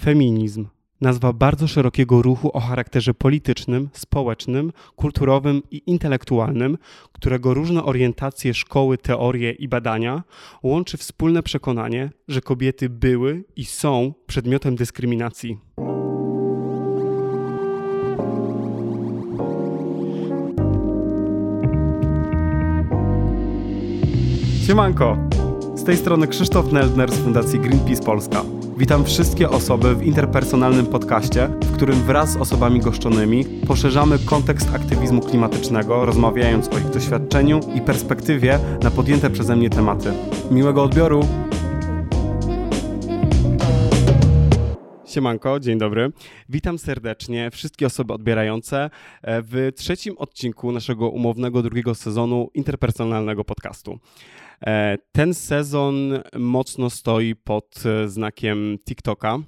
Feminizm. Nazwa bardzo szerokiego ruchu o charakterze politycznym, społecznym, kulturowym i intelektualnym, którego różne orientacje, szkoły, teorie i badania łączy wspólne przekonanie, że kobiety były i są przedmiotem dyskryminacji. Siemanko! Z tej strony Krzysztof Neldner z Fundacji Greenpeace Polska. Witam wszystkie osoby w interpersonalnym podcaście, w którym wraz z osobami goszczonymi poszerzamy kontekst aktywizmu klimatycznego, rozmawiając o ich doświadczeniu i perspektywie na podjęte przeze mnie tematy. Miłego odbioru! Siemanko, dzień dobry. Witam serdecznie wszystkie osoby odbierające e, w trzecim odcinku naszego umownego drugiego sezonu interpersonalnego podcastu. E, ten sezon mocno stoi pod e, znakiem TikToka,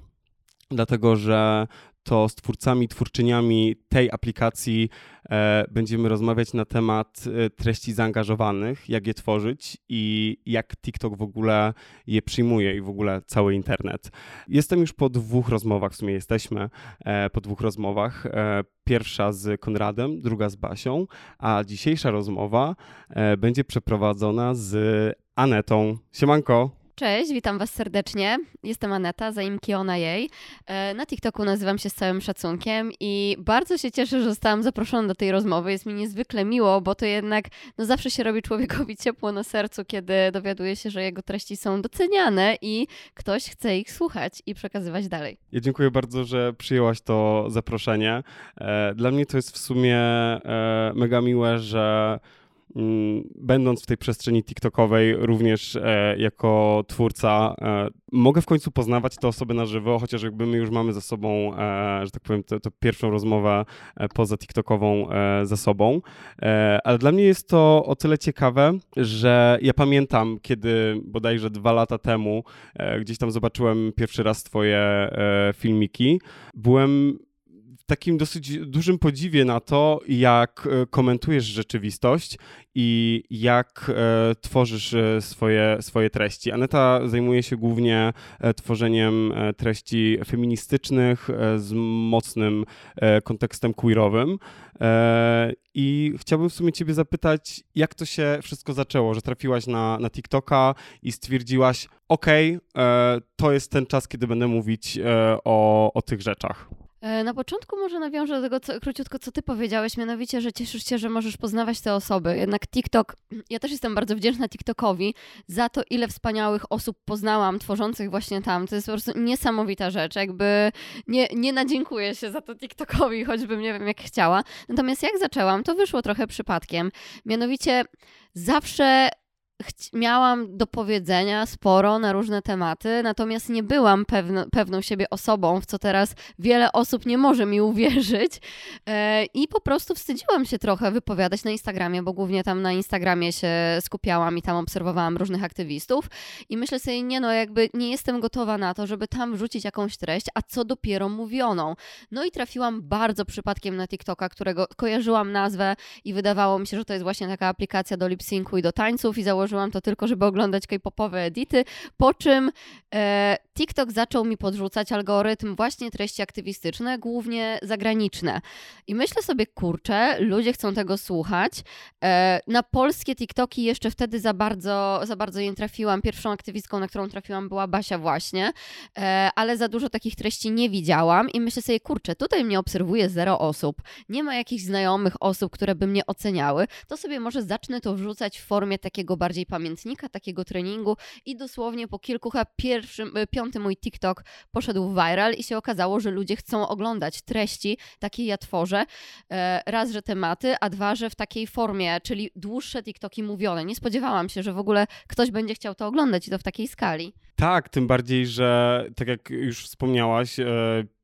dlatego że to z twórcami, twórczyniami tej aplikacji e, będziemy rozmawiać na temat e, treści zaangażowanych, jak je tworzyć i jak TikTok w ogóle je przyjmuje i w ogóle cały internet. Jestem już po dwóch rozmowach, w sumie jesteśmy e, po dwóch rozmowach. E, pierwsza z Konradem, druga z Basią, a dzisiejsza rozmowa e, będzie przeprowadzona z Anetą. Siemanko! Cześć, witam Was serdecznie. Jestem Aneta, zaimki ona jej. E, na TikToku nazywam się z całym szacunkiem i bardzo się cieszę, że zostałam zaproszona do tej rozmowy. Jest mi niezwykle miło, bo to jednak no zawsze się robi człowiekowi ciepło na sercu, kiedy dowiaduje się, że jego treści są doceniane i ktoś chce ich słuchać i przekazywać dalej. Ja dziękuję bardzo, że przyjęłaś to zaproszenie. E, dla mnie to jest w sumie e, mega miłe, że będąc w tej przestrzeni TikTokowej, również e, jako twórca, e, mogę w końcu poznawać te osoby na żywo, chociaż jakby my już mamy za sobą, e, że tak powiem, tę pierwszą rozmowę e, poza TikTokową e, za sobą. E, ale dla mnie jest to o tyle ciekawe, że ja pamiętam, kiedy bodajże dwa lata temu gdzieś tam zobaczyłem pierwszy raz Twoje filmiki, byłem takim dosyć dużym podziwie na to, jak e, komentujesz rzeczywistość i jak e, tworzysz e, swoje, swoje treści. Aneta zajmuje się głównie tworzeniem treści feministycznych z mocnym kontekstem queerowym. I chciałbym w sumie Ciebie zapytać, jak to się wszystko zaczęło, że trafiłaś na, na TikToka i stwierdziłaś, OK, to jest ten czas, kiedy będę mówić o, o tych rzeczach. E, na początku może nawiążę do tego co, króciutko, co ty powiedziałeś, mianowicie, że cieszysz się, że możesz poznawać te osoby. Jednak TikTok, ja też jestem bardzo wdzięczna TikTokowi za to, ile wspaniałych osób poznałam, tworzących właśnie tam. To jest po prostu niesamowita rzecz. Jakby nie, nie nadziękuję się za to TikTokowi, choćbym nie wiem jak chciała. Natomiast jak zaczęłam, to wyszło trochę przypadkiem. Mianowicie zawsze miałam do powiedzenia sporo na różne tematy, natomiast nie byłam pewno, pewną siebie osobą, w co teraz wiele osób nie może mi uwierzyć. E, I po prostu wstydziłam się trochę wypowiadać na Instagramie, bo głównie tam na Instagramie się skupiałam i tam obserwowałam różnych aktywistów. I myślę sobie, nie no, jakby nie jestem gotowa na to, żeby tam wrzucić jakąś treść, a co dopiero mówioną. No i trafiłam bardzo przypadkiem na TikToka, którego kojarzyłam nazwę i wydawało mi się, że to jest właśnie taka aplikacja do lip-syncu i do tańców i założyłam założyłam to tylko, żeby oglądać k-popowe edity, po czym e, TikTok zaczął mi podrzucać algorytm właśnie treści aktywistyczne, głównie zagraniczne. I myślę sobie, kurczę, ludzie chcą tego słuchać. E, na polskie TikToki jeszcze wtedy za bardzo, za bardzo nie trafiłam. Pierwszą aktywistką, na którą trafiłam była Basia właśnie, e, ale za dużo takich treści nie widziałam i myślę sobie, kurczę, tutaj mnie obserwuje zero osób, nie ma jakichś znajomych osób, które by mnie oceniały, to sobie może zacznę to wrzucać w formie takiego bardziej pamiętnika, takiego treningu i dosłownie po kilku, chyba pierwszym, e, piąty mój TikTok poszedł viral i się okazało, że ludzie chcą oglądać treści, takie ja tworzę. E, raz, że tematy, a dwa, że w takiej formie, czyli dłuższe TikToki mówione. Nie spodziewałam się, że w ogóle ktoś będzie chciał to oglądać i to w takiej skali. Tak, tym bardziej, że tak jak już wspomniałaś, e,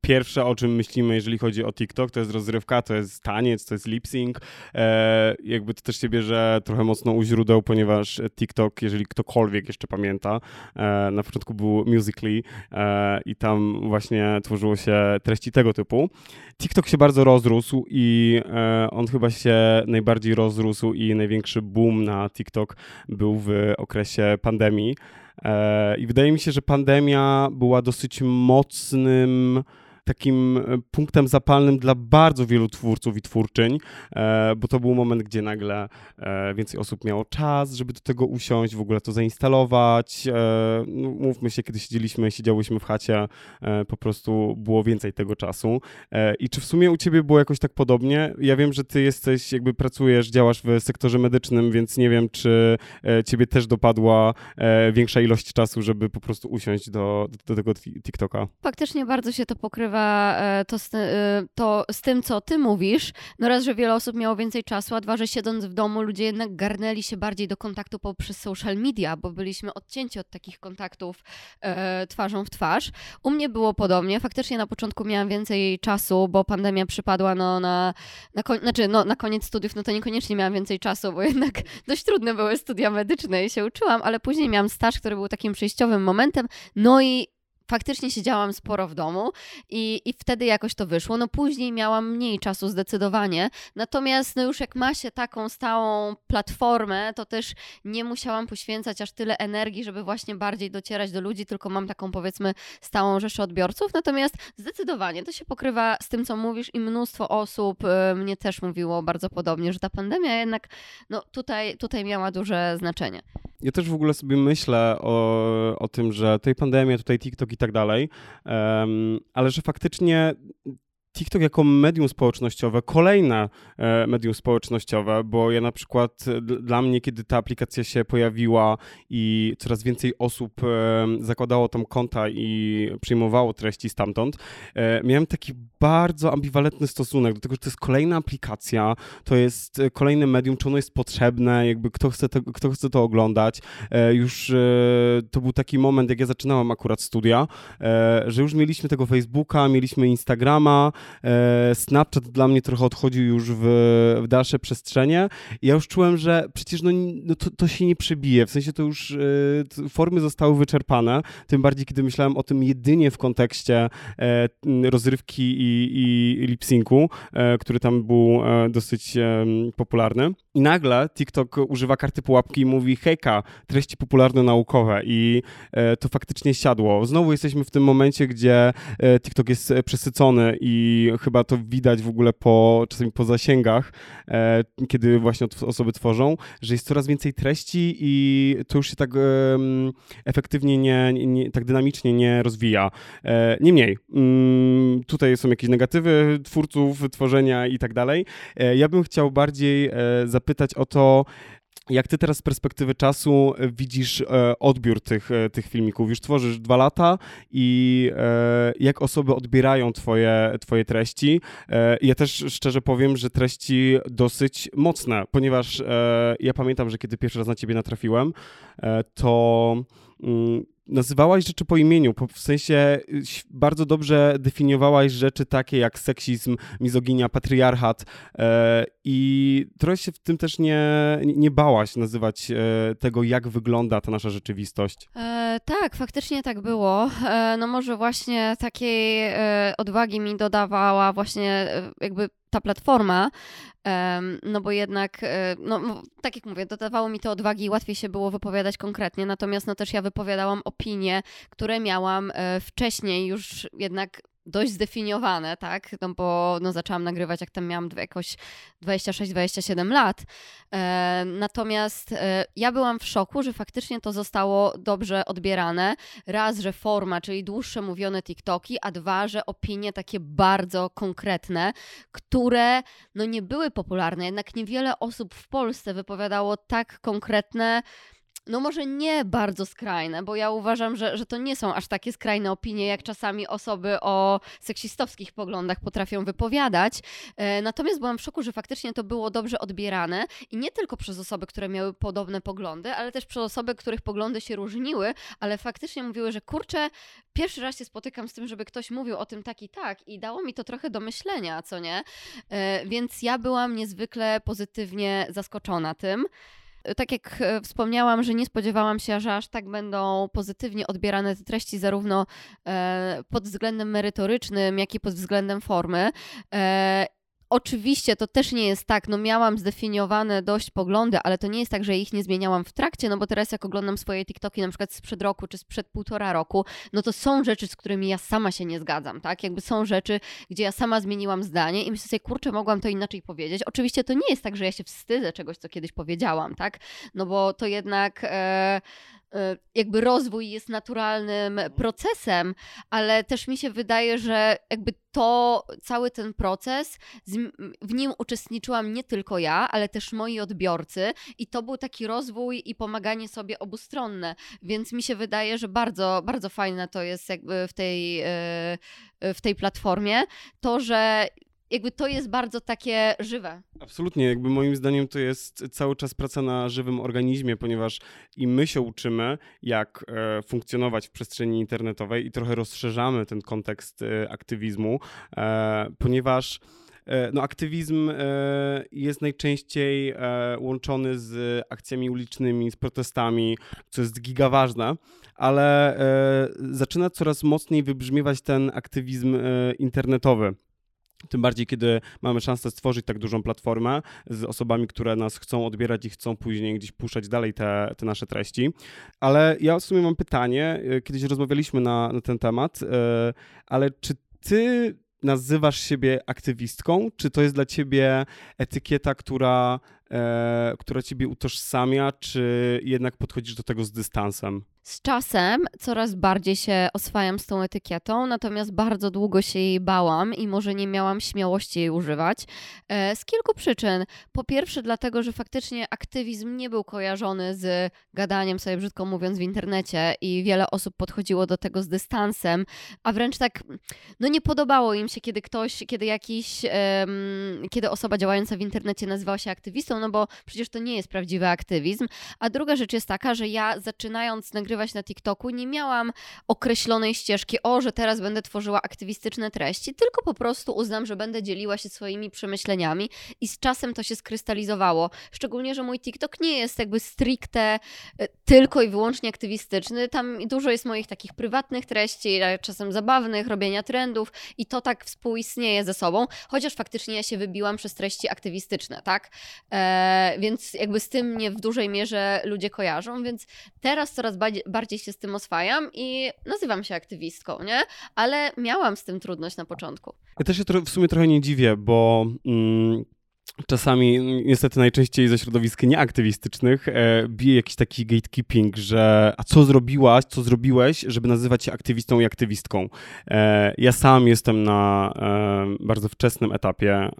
pierwsze o czym myślimy, jeżeli chodzi o TikTok, to jest rozrywka, to jest taniec, to jest lip sync. E, jakby to też się bierze trochę mocno u źródeł, ponieważ TikTok, jeżeli ktokolwiek jeszcze pamięta, e, na początku był Musically i tam właśnie tworzyło się treści tego typu. TikTok się bardzo rozrósł i on chyba się najbardziej rozrósł i największy boom na TikTok był w okresie pandemii. E, I wydaje mi się, że pandemia była dosyć mocnym takim e, punktem zapalnym dla bardzo wielu twórców i twórczyń, e, bo to był moment, gdzie nagle e, więcej osób miało czas, żeby do tego usiąść, w ogóle to zainstalować. No, mówmy się, kiedy siedzieliśmy, siedziałyśmy w chacie, po prostu było więcej tego czasu. I czy w sumie u ciebie było jakoś tak podobnie? Ja wiem, że ty jesteś, jakby pracujesz, działasz w sektorze medycznym, więc nie wiem, czy ciebie też dopadła większa ilość czasu, żeby po prostu usiąść do, do tego TikToka. Faktycznie bardzo się to pokrywa E, to z, e, to z tym, co ty mówisz. No raz, że wiele osób miało więcej czasu, a dwa, że siedząc w domu ludzie jednak garnęli się bardziej do kontaktu poprzez social media, bo byliśmy odcięci od takich kontaktów e, twarzą w twarz. U mnie było podobnie. Faktycznie na początku miałam więcej czasu, bo pandemia przypadła no, na, na, znaczy, no, na koniec studiów, no to niekoniecznie miałam więcej czasu, bo jednak dość trudne były studia medyczne i się uczyłam, ale później miałam staż, który był takim przejściowym momentem. No i faktycznie siedziałam sporo w domu i, i wtedy jakoś to wyszło. No później miałam mniej czasu zdecydowanie, natomiast no już jak ma się taką stałą platformę, to też nie musiałam poświęcać aż tyle energii, żeby właśnie bardziej docierać do ludzi, tylko mam taką powiedzmy stałą rzeszę odbiorców, natomiast zdecydowanie to się pokrywa z tym, co mówisz i mnóstwo osób y, mnie też mówiło bardzo podobnie, że ta pandemia jednak no tutaj, tutaj miała duże znaczenie. Ja też w ogóle sobie myślę o, o tym, że tej pandemii, tutaj TikTok i tak dalej, ale że faktycznie TikTok jako medium społecznościowe, kolejne e, medium społecznościowe, bo ja na przykład e, dla mnie, kiedy ta aplikacja się pojawiła i coraz więcej osób e, zakładało tam konta i przyjmowało treści stamtąd, miałem taki bardzo ambiwalentny stosunek do tego, że to jest kolejna aplikacja, to jest kolejne medium, czy ono jest potrzebne, jakby kto chce to, kto chce to oglądać. Już to był taki moment, jak ja zaczynałem akurat studia, że już mieliśmy tego Facebooka, mieliśmy Instagrama, Snapchat dla mnie trochę odchodził już w, w dalsze przestrzenie. Ja już czułem, że przecież no, no to, to, się nie przebije, w sensie to już e, formy zostały wyczerpane, tym bardziej kiedy myślałem o tym jedynie w kontekście e, rozrywki i, i lip-syncu, który tam był dosyć popularny. I nagle TikTok używa karty pułapki i mówi hejka, treści popularno-naukowe i to faktycznie siadło. Znowu jesteśmy w tym momencie, gdzie TikTok jest przesycony i chyba to widać w ogóle po, czasami po zasięgach, e, kiedy właśnie osoby tworzą, że jest coraz więcej treści i to już się tak e, efektywnie, nie, nie, tak dynamicznie nie rozwija. E, niemniej, mm, tutaj są jakieś negatywy twórców, tworzenia i tak dalej. E, ja bym chciał bardziej e, zapytać o to, jak ty teraz z perspektywy czasu e, widzisz e, odbiór tych, e, tych filmików? Już tworzysz dwa lata i jak osoby odbierają twoje, twoje treści? Ja też szczerze powiem, że treści dosyć mocne, ponieważ ja pamiętam, że kiedy pierwszy raz na ciebie natrafiłem, to mm, nazywałaś rzeczy po imieniu, w sensie y, bardzo dobrze definiowałaś rzeczy takie jak seksizm, mizoginia, patriarchat e, i trochę się w tym też nie, nie bałaś nazywać e, tego, jak wygląda ta nasza rzeczywistość. E, tak, faktycznie tak było. E, no może właśnie takiej e, odwagi mi dodawała właśnie e, jakby ta platforma, no bo jednak, e, no, tak jak mówię, dodawało mi to odwagi i łatwiej się było wypowiadać konkretnie, natomiast no też ja wypowiadałam opinie, które miałam e, wcześniej już jednak dość zdefiniowane, tak? No bo no, zaczęłam nagrywać, jak tam miałam jakoś 26-27 lat. E, natomiast e, ja byłam w szoku, że faktycznie to zostało dobrze odbierane. Raz, że forma, czyli dłuższe mówione TikToki, a dwa, że opinie takie bardzo konkretne, które no nie były popularne. Jednak niewiele osób w Polsce wypowiadało tak konkretne no może nie bardzo skrajne, bo ja uważam, że, że to nie są aż takie skrajne opinie, jak czasami osoby o seksistowskich poglądach potrafią wypowiadać. E, natomiast byłam w szoku, że faktycznie to było dobrze odbierane i nie tylko przez osoby, które miały podobne poglądy, ale też przez osoby, których poglądy się różniły, ale faktycznie mówiły, że kurczę, pierwszy raz się spotykam z tym, żeby ktoś mówił o tym tak i tak i dało mi to trochę do myślenia, co nie? E, więc ja byłam niezwykle pozytywnie zaskoczona tym. Tak jak e, wspomniałam, że nie spodziewałam się, że aż tak będą pozytywnie odbierane te treści, zarówno e, pod względem merytorycznym, jak i pod względem formy. Oczywiście to też nie jest tak, no miałam zdefiniowane dość poglądy, ale to nie jest tak, że ich nie zmieniałam w trakcie, no bo teraz jak oglądam swoje TikToki na przykład sprzed roku czy sprzed półtora roku, no to są rzeczy, z którymi ja sama się nie zgadzam, tak? Jakby są rzeczy, gdzie ja sama zmieniłam zdanie i myślę sobie, kurczę, mogłam to inaczej powiedzieć. Oczywiście to nie jest tak, że ja się wstydzę czegoś, co kiedyś powiedziałam, tak? No bo to jednak... E jakby rozwój jest naturalnym procesem, ale też mi się wydaje, że jakby to cały ten proces, w nim uczestniczyłam nie tylko ja, ale też moi odbiorcy i to był taki rozwój i pomaganie sobie obustronne, więc mi się wydaje, że bardzo, bardzo fajne to jest jakby w tej, e, w tej platformie, to, że jakby to jest bardzo takie żywe. Absolutnie, jakby moim zdaniem to jest cały czas praca na żywym organizmie, ponieważ i my się uczymy, jak e, funkcjonować w przestrzeni internetowej i trochę rozszerzamy ten kontekst e, aktywizmu, e, ponieważ no, aktywizm jest najczęściej łączony z akcjami ulicznymi, z protestami, co jest gigaważne, ale zaczyna coraz mocniej wybrzmiewać ten aktywizm internetowy. Tym bardziej, kiedy mamy szansę stworzyć tak dużą platformę z osobami, które nas chcą odbierać i chcą później gdzieś puszczać dalej te, te nasze treści. Ale ja w sumie mam pytanie, e, kiedyś rozmawialiśmy na, na ten temat, e, ale czy ty nazywasz siebie aktywistką? Czy to jest dla ciebie etykieta, która, e, która ciebie utożsamia, czy jednak podchodzisz do tego z dystansem? Z czasem coraz bardziej się oswajam z tą etykietą, natomiast bardzo długo się jej bałam i może nie miałam śmiałości jej używać. E, z kilku przyczyn. Po pierwsze, dlatego, że faktycznie aktywizm nie był kojarzony z gadaniem sobie, brzydko mówiąc, w internecie i wiele osób podchodziło do tego z dystansem, a wręcz tak, no nie podobało im się, kiedy ktoś, kiedy jakiś, um, kiedy osoba działająca w internecie nazywała się aktywistą, no bo przecież to nie jest prawdziwy aktywizm. A druga rzecz jest taka, że ja zaczynając nagrywać na TikToku, nie miałam określonej ścieżki, o, że teraz będę tworzyła aktywistyczne treści, tylko po prostu uznam, że będę dzieliła się swoimi przemyśleniami i z czasem to się skrystalizowało. Szczególnie, że mój TikTok nie jest jakby stricte e, tylko i wyłącznie aktywistyczny. Tam dużo jest moich takich prywatnych treści, czasem zabawnych, robienia trendów i to tak współistnieje ze sobą, chociaż faktycznie ja się wybiłam przez treści aktywistyczne, tak? E, więc jakby z tym mnie w dużej mierze ludzie kojarzą, więc teraz coraz bardziej bardziej się z tym oswajam i nazywam się aktywistką, nie? Ale miałam z tym trudność na początku. Ja też się w sumie trochę nie dziwię, bo... Mm czasami, niestety najczęściej ze środowisk nieaktywistycznych, e, bije jakiś taki gatekeeping, że a co zrobiłaś, co zrobiłeś, żeby nazywać się aktywistą i aktywistką. E, ja sam jestem na e, bardzo wczesnym etapie e,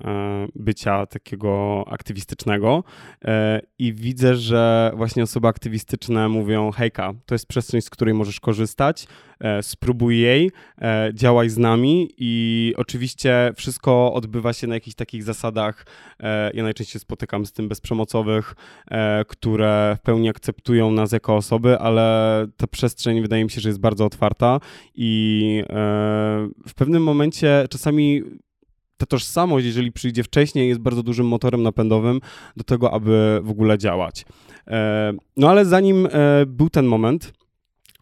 bycia takiego aktywistycznego e, i widzę, że właśnie osoby aktywistyczne mówią hejka, to jest przestrzeń, z której możesz korzystać, spróbuj jej, e, działaj z nami i oczywiście wszystko odbywa się na jakichś takich zasadach, e, ja najczęściej spotykam z tym bezprzemocowych, które w pełni akceptują nas jako osoby, ale ta przestrzeń wydaje mi się, że jest bardzo otwarta i w pewnym momencie czasami ta tożsamość, jeżeli przyjdzie wcześniej, jest bardzo dużym motorem napędowym do tego, aby w ogóle działać. No ale zanim był ten moment,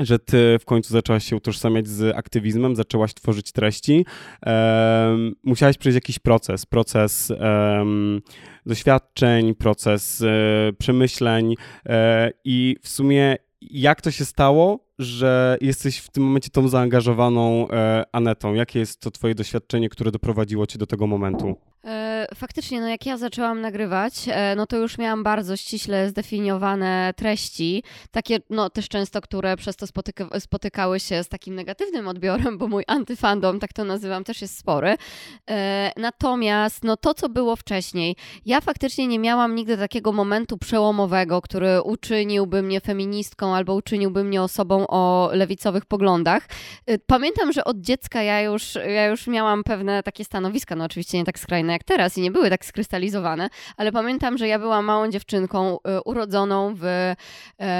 że ty w końcu zaczęłaś się utożsamiać z aktywizmem, zaczęłaś tworzyć treści. Um, musiałaś przejść jakiś proces, proces um, doświadczeń, proces e, przemyśleń e, i w sumie jak to się stało, że jesteś w tym momencie tą zaangażowaną e, Anetą? Jakie jest to twoje doświadczenie, które doprowadziło cię do tego momentu? E, faktycznie, no jak ja zaczęłam nagrywać, e, no to już miałam bardzo ściśle zdefiniowane treści, takie no też często, które przez to spotyka spotykały się z takim negatywnym odbiorem, bo mój antyfandom, tak to nazywam, też jest spory. E, natomiast no to, co było wcześniej, ja faktycznie nie miałam nigdy takiego momentu przełomowego, który uczyniłby mnie feministką albo uczyniłby mnie osobą o lewicowych poglądach. Pamiętam, że od dziecka ja już, ja już miałam pewne takie stanowiska, no oczywiście nie tak skrajne jak teraz i nie były tak skrystalizowane, ale pamiętam, że ja byłam małą dziewczynką y, urodzoną w, y,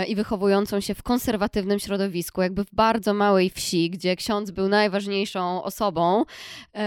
i wychowującą się w konserwatywnym środowisku, jakby w bardzo małej wsi, gdzie ksiądz był najważniejszą osobą y,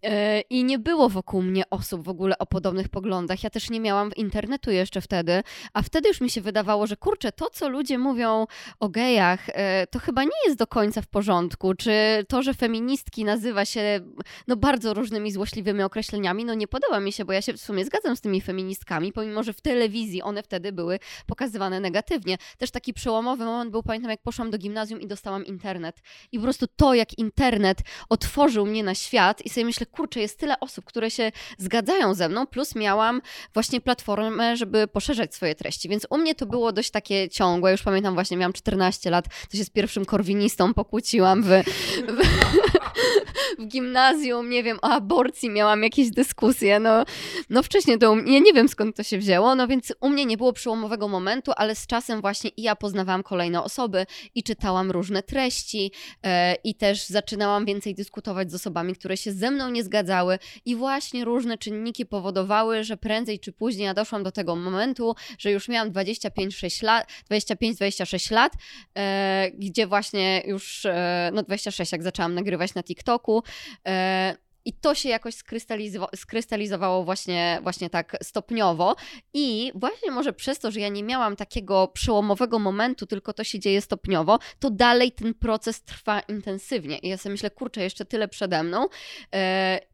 i nie było wokół mnie osób w ogóle o podobnych poglądach. Ja też nie miałam internetu jeszcze wtedy, a wtedy już mi się wydawało, że kurczę, to co ludzie mówią o gejach, to chyba nie jest do końca w porządku, czy to, że feministki nazywa się no bardzo różnymi złośliwymi określeniami, no nie podoba mi się, bo ja się w sumie zgadzam z tymi feministkami, pomimo, że w telewizji one wtedy były pokazywane negatywnie. Też taki przełomowy moment był, pamiętam, jak poszłam do gimnazjum i dostałam internet. I po prostu to, jak internet otworzył mnie na świat i sobie myślę, kurczę, jest tyle osób, które się zgadzają ze mną, plus miałam właśnie platformę, żeby poszerzać swoje treści. Więc u mnie to było dość takie ciągłe. Już pamiętam, właśnie miałam 14 lat, to się z pierwszym korwinistą pokłóciłam w, w, w gimnazjum, nie wiem, o aborcji miałam jakieś dyskusje. No, no wcześniej to, ja nie wiem skąd to się wzięło, no więc u mnie nie było przełomowego momentu, ale z czasem właśnie i ja poznawałam kolejne osoby i czytałam różne treści e, i też zaczynałam więcej dyskutować z osobami, które się ze mną nie zgadzały i właśnie różne czynniki powodowały, że prędzej czy później ja doszłam do tego momentu, że już miałam 25-26 lat, 25-26 lat, e, gdzie właśnie już, e, no 26 jak zaczęłam nagrywać na TikToku, e, i to się jakoś skrystalizowało, skrystalizowało właśnie, właśnie tak stopniowo. I właśnie może przez to, że ja nie miałam takiego przełomowego momentu, tylko to się dzieje stopniowo, to dalej ten proces trwa intensywnie. I ja sobie myślę, kurczę, jeszcze tyle przede mną. Yy,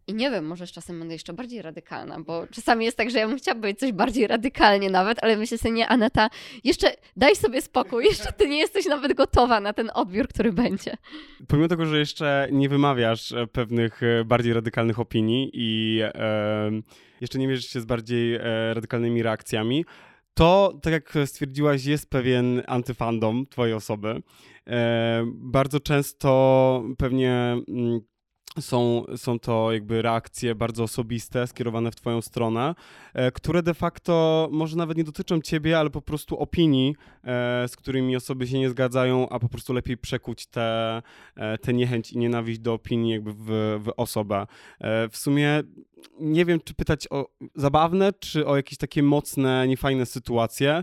i nie wiem, może z czasem będę jeszcze bardziej radykalna, bo czasami jest tak, że ja bym chciała być coś bardziej radykalnie nawet, ale myślę sobie, nie, Aneta, jeszcze daj sobie spokój, jeszcze ty nie jesteś nawet gotowa na ten odbiór, który będzie. Pomimo tego, że jeszcze nie wymawiasz e, pewnych e, bardziej radykalnych opinii i e, jeszcze nie mierzysz się z bardziej e, radykalnymi reakcjami, to, tak jak stwierdziłaś, jest pewien antyfandom twojej osoby. E, bardzo często pewnie mm, są, są to jakby reakcje bardzo osobiste, skierowane w Twoją stronę, e, które de facto może nawet nie dotyczą Ciebie, ale po prostu opinii, e, z którymi osoby się nie zgadzają, a po prostu lepiej przekuć tę te, te niechęć i nienawiść do opinii jakby w, w osobę. E, w sumie nie wiem, czy pytać o zabawne, czy o jakieś takie mocne, niefajne sytuacje,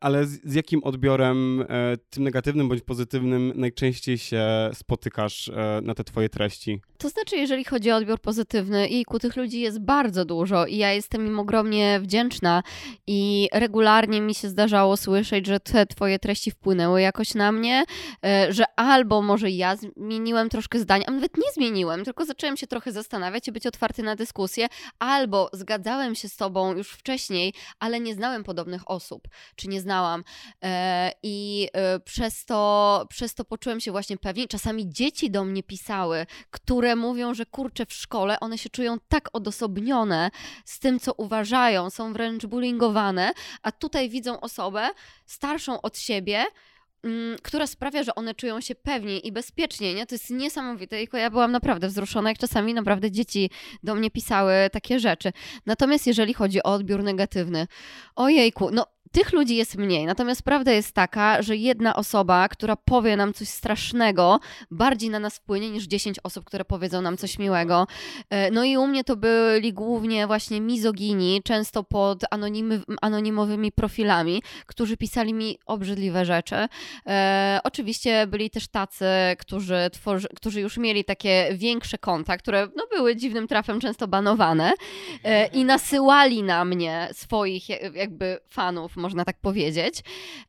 ale z, z jakim odbiorem, tym negatywnym bądź pozytywnym, najczęściej się spotykasz na te Twoje treści? Treści. To znaczy, jeżeli chodzi o odbiór pozytywny, i ku tych ludzi jest bardzo dużo i ja jestem im ogromnie wdzięczna i regularnie mi się zdarzało słyszeć, że te twoje treści wpłynęły jakoś na mnie, e, że albo może ja zmieniłem troszkę zdania, a nawet nie zmieniłem, tylko zacząłem się trochę zastanawiać i być otwarty na dyskusję, albo zgadzałem się z tobą już wcześniej, ale nie znałem podobnych osób, czy nie znałam e, i e, przez to, przez to poczułem się właśnie pewnie. Czasami dzieci do mnie pisały, które mówią, że kurczę w szkole one się czują tak odosobnione z tym, co uważają, są wręcz bullyingowane, a tutaj widzą osobę starszą od siebie, mm, która sprawia, że one czują się pewniej i bezpieczniej, nie? To jest niesamowite. I ja byłam naprawdę wzruszona, jak czasami naprawdę dzieci do mnie pisały takie rzeczy. Natomiast jeżeli chodzi o odbiór negatywny, ojejku, no tych ludzi jest mniej. Natomiast prawda jest taka, że jedna osoba, która powie nam coś strasznego, bardziej na nas wpłynie niż 10 osób, które powiedzą nam coś miłego. E, no i u mnie to byli głównie właśnie mizogini, często pod anonimy, anonimowymi profilami, którzy pisali mi obrzydliwe rzeczy. E, oczywiście byli też tacy, którzy, tworzy, którzy już mieli takie większe konta, które no, były dziwnym trafem często banowane e, i nasyłali na mnie swoich jakby fanów, można tak powiedzieć.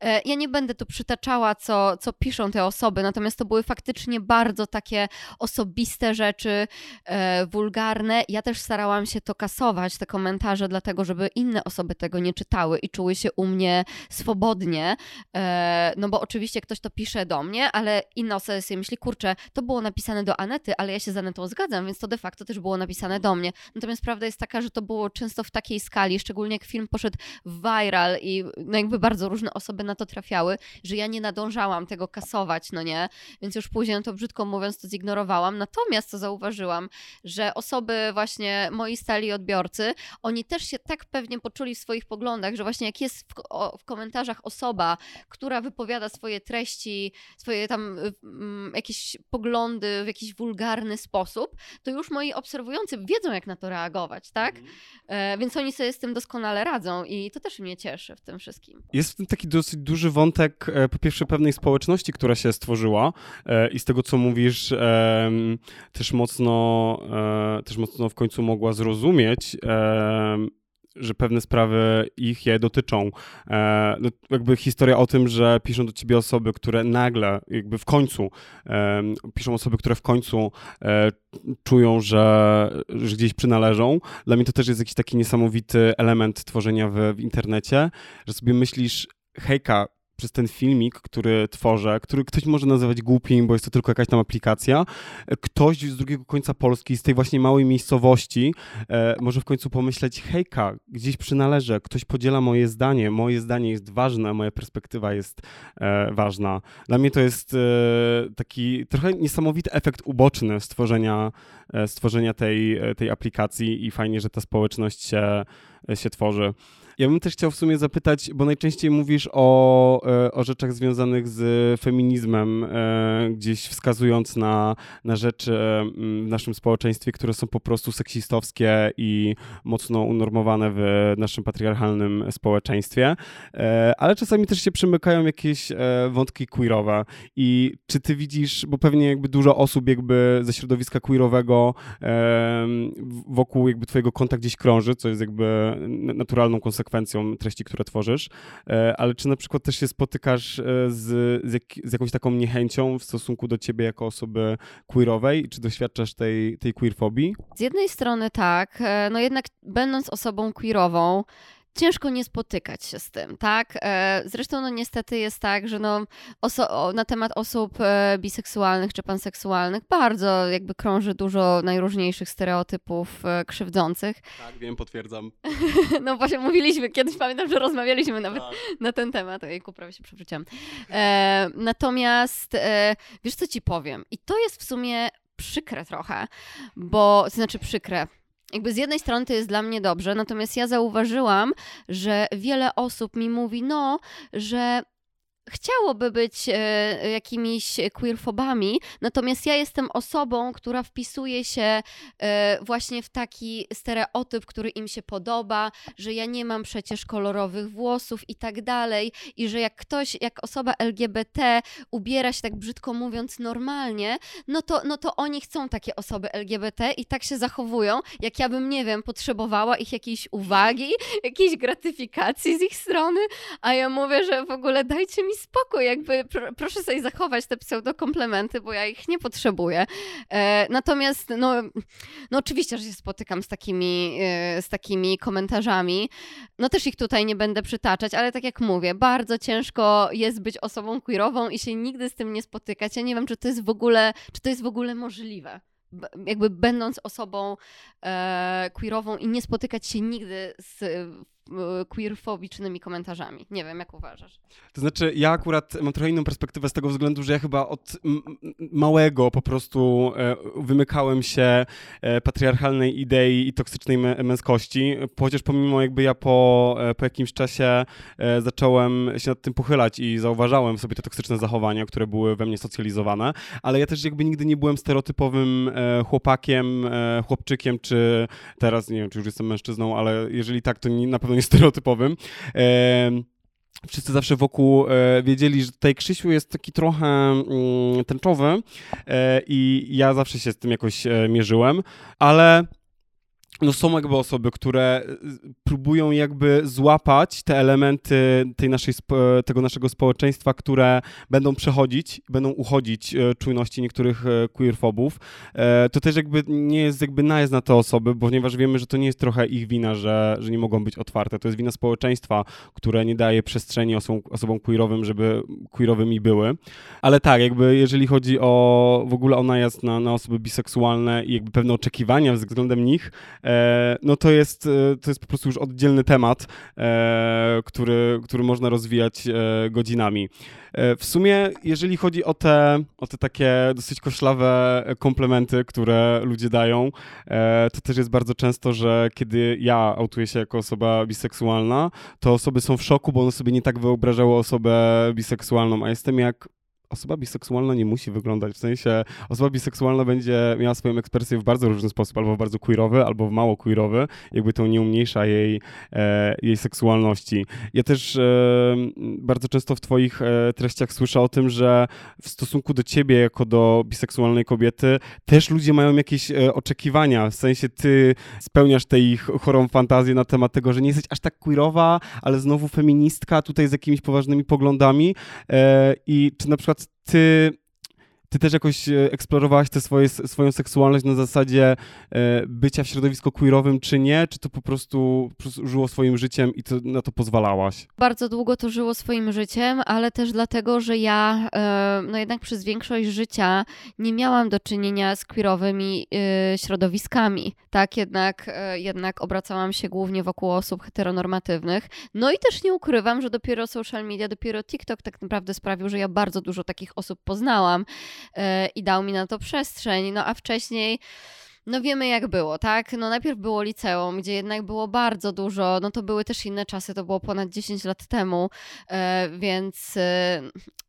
E, ja nie będę tu przytaczała, co, co piszą te osoby, natomiast to były faktycznie bardzo takie osobiste rzeczy, e, wulgarne. Ja też starałam się to kasować, te komentarze, dlatego żeby inne osoby tego nie czytały i czuły się u mnie swobodnie. E, no bo oczywiście ktoś to pisze do mnie, ale inna osoba sobie myśli, kurczę, to było napisane do Anety, ale ja się z Anetą zgadzam, więc to de facto też było napisane do mnie. Natomiast prawda jest taka, że to było często w takiej skali, szczególnie jak film poszedł viral i no jakby bardzo różne osoby na to trafiały, że ja nie nadążałam tego kasować, no nie? Więc już później, no to brzydko mówiąc, to zignorowałam. Natomiast co zauważyłam, że osoby właśnie, moi stali odbiorcy, oni też się tak pewnie poczuli w swoich poglądach, że właśnie jak jest w, o, w komentarzach osoba, która wypowiada swoje treści, swoje tam mm, jakieś poglądy w jakiś wulgarny sposób, to już moi obserwujący wiedzą, jak na to reagować, tak? E, więc oni sobie z tym doskonale radzą i to też mnie cieszy w tym wszystkim. Jest w tym taki dosyć duży wątek, e, po pierwsze, pewnej społeczności, która się stworzyła e, i z tego, co mówisz, też mocno, e, też mocno w końcu mogła zrozumieć że pewne sprawy ich je dotyczą. E, no, jakby historia o tym, że piszą do ciebie osoby, które nagle, jakby w końcu, e, piszą osoby, które w końcu e, czują, że, że gdzieś przynależą. Dla mnie to też jest jakiś taki niesamowity element tworzenia w, w internecie, że sobie myślisz, hejka, przez ten filmik, który tworzę, który ktoś może nazywać głupim, bo jest to tylko jakaś tam aplikacja, ktoś z drugiego końca Polski, z tej właśnie małej miejscowości, e, może w końcu pomyśleć, hejka, gdzieś przynależę, ktoś podziela moje zdanie, moje zdanie jest ważne, moja perspektywa jest e, ważna. Dla mnie to jest e, taki trochę niesamowity efekt uboczny stworzenia, e, stworzenia tej, e, tej aplikacji i fajnie, że ta społeczność się, się tworzy. Ja bym też chciał w sumie zapytać, bo najczęściej mówisz o, e, o rzeczach związanych z feminizmem, e, gdzieś wskazując na, na rzeczy w naszym społeczeństwie, które są po prostu seksistowskie i mocno unormowane w naszym patriarchalnym społeczeństwie, e, ale czasami też się przymykają jakieś wątki queerowe. I czy ty widzisz, bo pewnie jakby dużo osób jakby ze środowiska queerowego wokół jakby twojego konta gdzieś krąży, co jest jakby naturalną konsekwencją konsekwencją treści, które tworzysz, e, ale czy na przykład też się spotykasz e, z, z, jak, z jakąś taką niechęcią w stosunku do ciebie jako osoby queerowej? Czy doświadczasz tej, tej queerfobii? Z jednej strony tak, e, no jednak będąc osobą queerową, ciężko nie spotykać się z tym, tak? E, zresztą no niestety jest tak, że no na temat osób e, biseksualnych czy panseksualnych bardzo jakby krąży dużo najróżniejszych stereotypów e, krzywdzących. Tak, wiem, potwierdzam. no właśnie mówiliśmy, kiedyś pamiętam, że rozmawialiśmy nawet tak. na ten temat. Ojejku, prawie się przewróciłam. natomiast wiesz co ci powiem? I to jest w sumie przykre trochę, bo, to znaczy przykre, jakby z jednej strony to jest dla mnie dobrze, natomiast ja zauważyłam, że wiele osób mi mówi, no, że chciałoby być e, jakimiś queerfobami, natomiast ja jestem osobą, która wpisuje się e, właśnie w taki stereotyp, który im się podoba, że ja nie mam przecież kolorowych włosów i tak dalej, i że jak ktoś, jak osoba LGBT ubiera się tak brzydko mówiąc normalnie, no to, no to oni chcą takie osoby LGBT i tak się zachowują, jak ja bym, nie wiem, potrzebowała ich jakiejś uwagi, jakiejś gratyfikacji z ich strony, a ja mówię, że w ogóle dajcie mi spokój, jakby pr proszę sobie zachować te pseudokomplementy, bo ja ich nie potrzebuję. E, natomiast, no, no oczywiście, że się spotykam z takimi, e, z takimi komentarzami. No też ich tutaj nie będę przytaczać, ale tak jak mówię, bardzo ciężko jest być osobą queerową i się nigdy z tym nie spotykać. Ja nie wiem, czy to jest w ogóle, czy to jest w ogóle możliwe jakby będąc osobą e, queerową i nie spotykać się nigdy z queerfobicznymi komentarzami. Nie wiem, jak uważasz. To znaczy, ja akurat mam trochę inną perspektywę z tego względu, że ja chyba od małego po prostu e, wymykałem się e, patriarchalnej idei i toksycznej męskości, chociaż pomimo jakby ja po, po jakimś czasie zacząłem się nad tym pochylać i zauważałem sobie te toksyczne zachowania, które były we mnie socjalizowane, ale ja też jakby nigdy nie byłem stereotypowym chłopakiem, chłopczykiem, czy teraz, nie wiem, czy już jestem mężczyzną, ale jeżeli tak, to na pewno stereotypowym. Wszyscy zawsze wokół e, wiedzieli, że tutaj Krzysiu jest taki trochę mm, tęczowy e, i ja zawsze się z tym jakoś e, mierzyłem, ale no są jakby osoby, które y, próbują jakby złapać te elementy tej naszej, tego naszego społeczeństwa, które będą przechodzić, będą uchodzić e, czujności niektórych e, queerfobów. E, to też jakby nie jest jakby najazd na te osoby, ponieważ wiemy, że to nie jest trochę ich wina, że, że nie mogą być otwarte. To jest wina społeczeństwa, które nie daje przestrzeni osobom, osobom queerowym, żeby queerowymi były. Ale tak, jakby jeżeli chodzi o w ogóle o najazd na, na osoby biseksualne i jakby pewne oczekiwania względem nich, no to jest, e, to jest po prostu już oddzielny temat, e, który, który można rozwijać godzinami. W sumie, jeżeli chodzi o te, o te takie dosyć koślawe komplementy, które ludzie dają, to też jest bardzo często, że kiedy ja autuję się jako osoba biseksualna, to osoby są w szoku, bo one sobie nie tak wyobrażały osobę biseksualną, a jestem jak osoba biseksualna nie musi wyglądać, w sensie osoba biseksualna będzie miała swoją ekspresję w bardzo różny sposób, albo bardzo queerowy, albo mało queerowy, jakby to nie umniejsza jej, e, jej seksualności. Ja też e, bardzo często w twoich e, treściach słyszę o tym, że w stosunku do ciebie jako do biseksualnej kobiety też ludzie mają jakieś e, oczekiwania, w sensie ty spełniasz tę ich chorą fantazję na temat tego, że nie jesteś aż tak queerowa, ale znowu feministka tutaj z jakimiś poważnymi poglądami e, i czy na przykład ty ty też jakoś e, eksplorowałaś tę swoje, swoją seksualność na zasadzie e, bycia w środowisku queerowym, czy nie? Czy to po prostu, po prostu żyło swoim życiem i to, na to pozwalałaś? Bardzo długo to żyło swoim życiem, ale też dlatego, że ja e, no jednak przez większość życia nie miałam do czynienia z queerowymi środowiskami. Tak, jednak, jednak obracałam się głównie wokół osób heteronormatywnych. No i też nie ukrywam, że dopiero social media, dopiero TikTok tak naprawdę sprawił, że ja bardzo dużo takich osób poznałam. E, i dał mi na to przestrzeń. No a wcześniej. No wiemy jak było, tak? No najpierw było liceum, gdzie jednak było bardzo dużo, no to były też inne czasy, to było ponad 10 lat temu, e, więc e,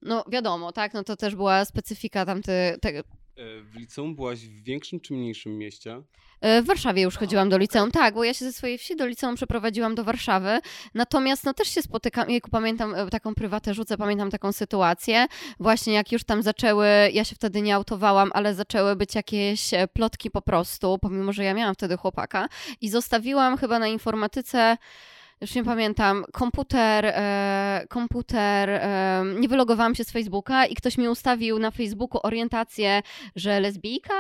no wiadomo, tak? No to też była specyfika tamty, te, w liceum byłaś w większym czy mniejszym mieście? E, w Warszawie już chodziłam do liceum, tak, bo ja się ze swojej wsi do liceum przeprowadziłam do Warszawy. Natomiast no też się spotykam, jak pamiętam e, taką prywatę rzucę, pamiętam taką sytuację, właśnie jak już tam zaczęły, ja się wtedy nie autowałam, ale zaczęły być jakieś e, plotki po prostu, pomimo, że ja miałam wtedy chłopaka i zostawiłam chyba na informatyce już nie pamiętam, komputer, e, komputer, e, nie wylogowałam się z Facebooka i ktoś mi ustawił na Facebooku orientację, że lesbijka.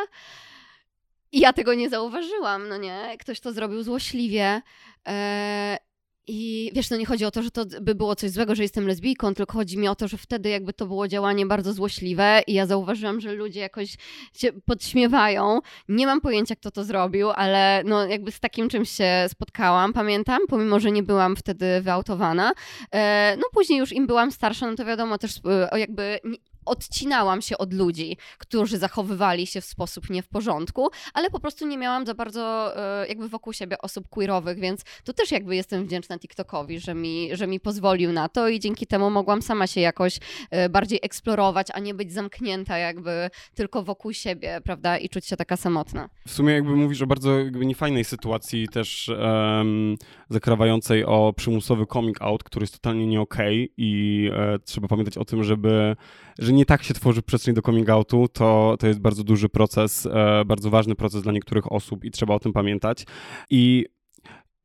I ja tego nie zauważyłam, no nie? Ktoś to zrobił złośliwie. E, i wiesz, no nie chodzi o to, że to by było coś złego, że jestem lesbijką, tylko chodzi mi o to, że wtedy jakby to było działanie bardzo złośliwe i ja zauważyłam, że ludzie jakoś się podśmiewają. Nie mam pojęcia, kto to zrobił, ale no jakby z takim czymś się spotkałam, pamiętam, pomimo, że nie byłam wtedy wyautowana. E, no później już im byłam starsza, no to wiadomo też e, jakby odcinałam się od ludzi, którzy zachowywali się w sposób nie w porządku, ale po prostu nie miałam za bardzo e, jakby wokół siebie osób queerowych, więc tu też jakby jestem wdzięczna TikTokowi, że mi, że mi pozwolił na to i dzięki temu mogłam sama się jakoś e, bardziej eksplorować, a nie być zamknięta jakby tylko wokół siebie, prawda, i czuć się taka samotna. W sumie jakby mówisz o bardzo jakby niefajnej sytuacji też um, zakrawającej o przymusowy coming out, który jest totalnie nie okej okay i e, trzeba pamiętać o tym, żeby że nie tak się tworzy przestrzeń do coming outu, to, to jest bardzo duży proces, e, bardzo ważny proces dla niektórych osób i trzeba o tym pamiętać. I